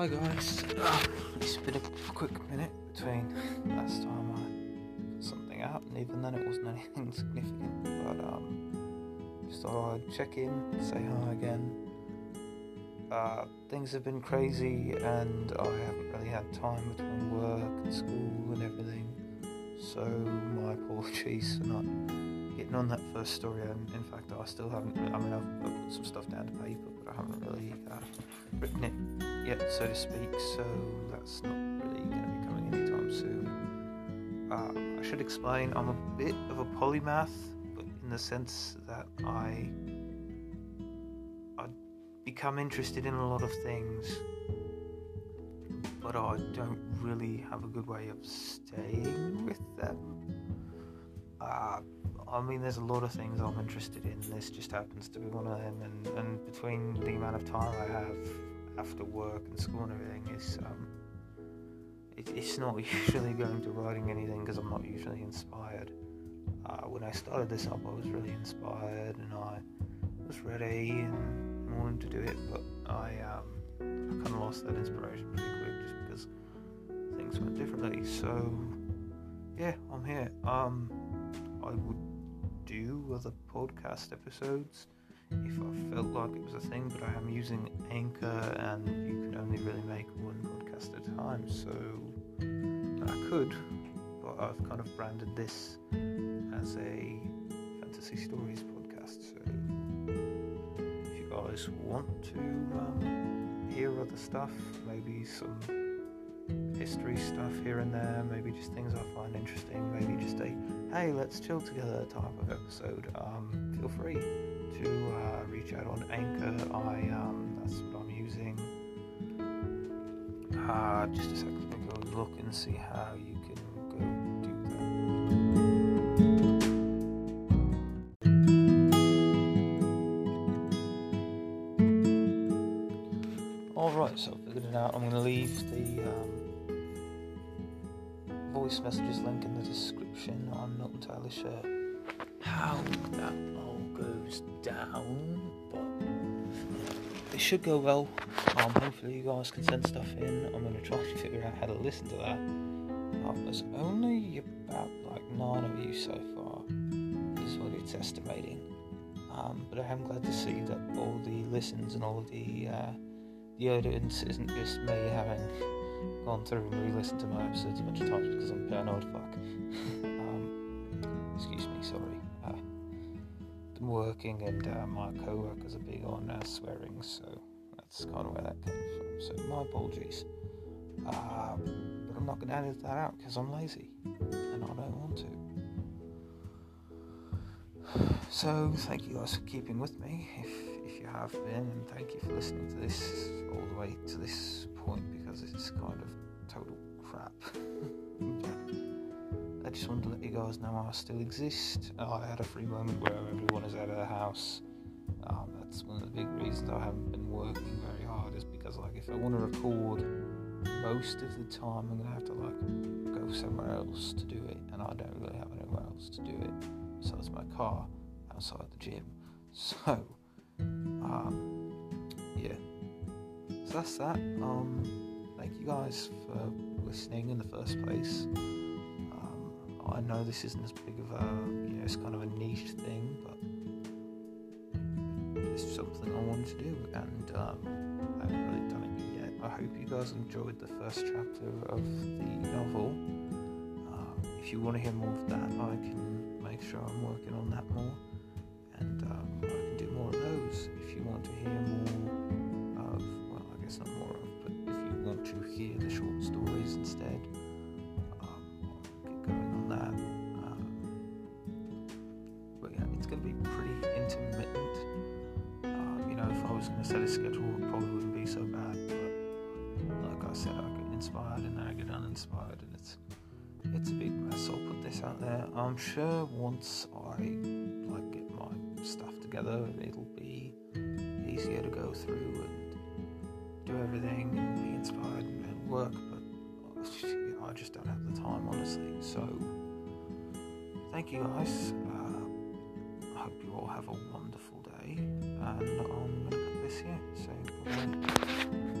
Hi guys. Uh, it's been a quick minute between last time I something out, and even then it wasn't anything significant. But um, just thought I'd check in, say hi again. Uh, things have been crazy, and I haven't really had time between work and school and everything. So my apologies for not getting on that first story. And in fact, I still haven't. I mean, I've, I've put some stuff down to paper, but I haven't really uh, written it yet, so to speak. So that's not really going to be coming anytime soon. Uh, I should explain. I'm a bit of a polymath, but in the sense that I I become interested in a lot of things, but I don't really have a good way of staying with them. Uh, I mean, there's a lot of things I'm interested in. This just happens to be one of them. And, and between the amount of time I have after work and school and everything, is um, it, it's not usually going to writing anything because I'm not usually inspired. Uh, when I started this up, I was really inspired and I was ready and wanted to do it, but I um, I kind of lost that inspiration pretty quick just because things went differently. So yeah, I'm here. Um, I would do other podcast episodes if I felt like it was a thing, but I am using Anchor and you can only really make one podcast at a time, so I could, but I've kind of branded this as a fantasy stories podcast. So if you guys want to um, hear other stuff, maybe some history stuff here and there, maybe just things I find interesting, hey, let's chill together type of episode, um, feel free to uh, reach out on Anchor. I um, that's what I'm using. Uh, just a second, let me go look and see how you can go do that. Alright, so figured it out. I'm going to leave the um, voice messages link in the description. I'm not entirely sure how that all goes down, but it should go well. Um, hopefully, you guys can send stuff in. I'm going to try and figure out how to listen to that. Um, there's only about like nine of you so far, is what it's estimating. Um, but I am glad to see that all the listens and all the uh, the audience isn't just me having gone through and re-listened to my episodes a bunch of times because I'm paranoid fuck. um, excuse me, sorry. Uh, working and uh, my co-workers are big on uh, swearing, so that's kind of where that came from. So my apologies. Uh, but I'm not going to edit that out because I'm lazy and I don't want to. So thank you guys for keeping with me. If if you have been, and thank you for listening to this all the way to this point because it's kind of total crap. I just wanted to let you guys know I still exist. I had a free moment where everyone is out of the house. Um, that's one of the big reasons I haven't been working very hard is because like if I want to record most of the time I'm gonna have to like go somewhere else to do it and I don't really have anywhere else to do it besides my car outside the gym. So um, yeah. So that's that. Um, you guys for listening in the first place. Um, I know this isn't as big of a, you know, it's kind of a niche thing, but it's something I wanted to do, and um, I haven't really done it yet. I hope you guys enjoyed the first chapter of the novel. Um, if you want to hear more of that, I can make sure I'm working on that more, and um, I can do more of those. If you want to hear more of, well, I guess not more instead, um, get going on that. Um, but yeah, it's going to be pretty intermittent. Uh, you know, if I was going to set a schedule, it probably wouldn't be so bad. But like I said, I get inspired and then I get uninspired, and it's it's a big mess. I'll put this out there. I'm sure once I like get my stuff together, it'll be easier to go through and do everything and be inspired and, and I just don't have the time, honestly. So thank you guys. Uh, I hope you all have a wonderful day, and I'm gonna cut this here. So bye.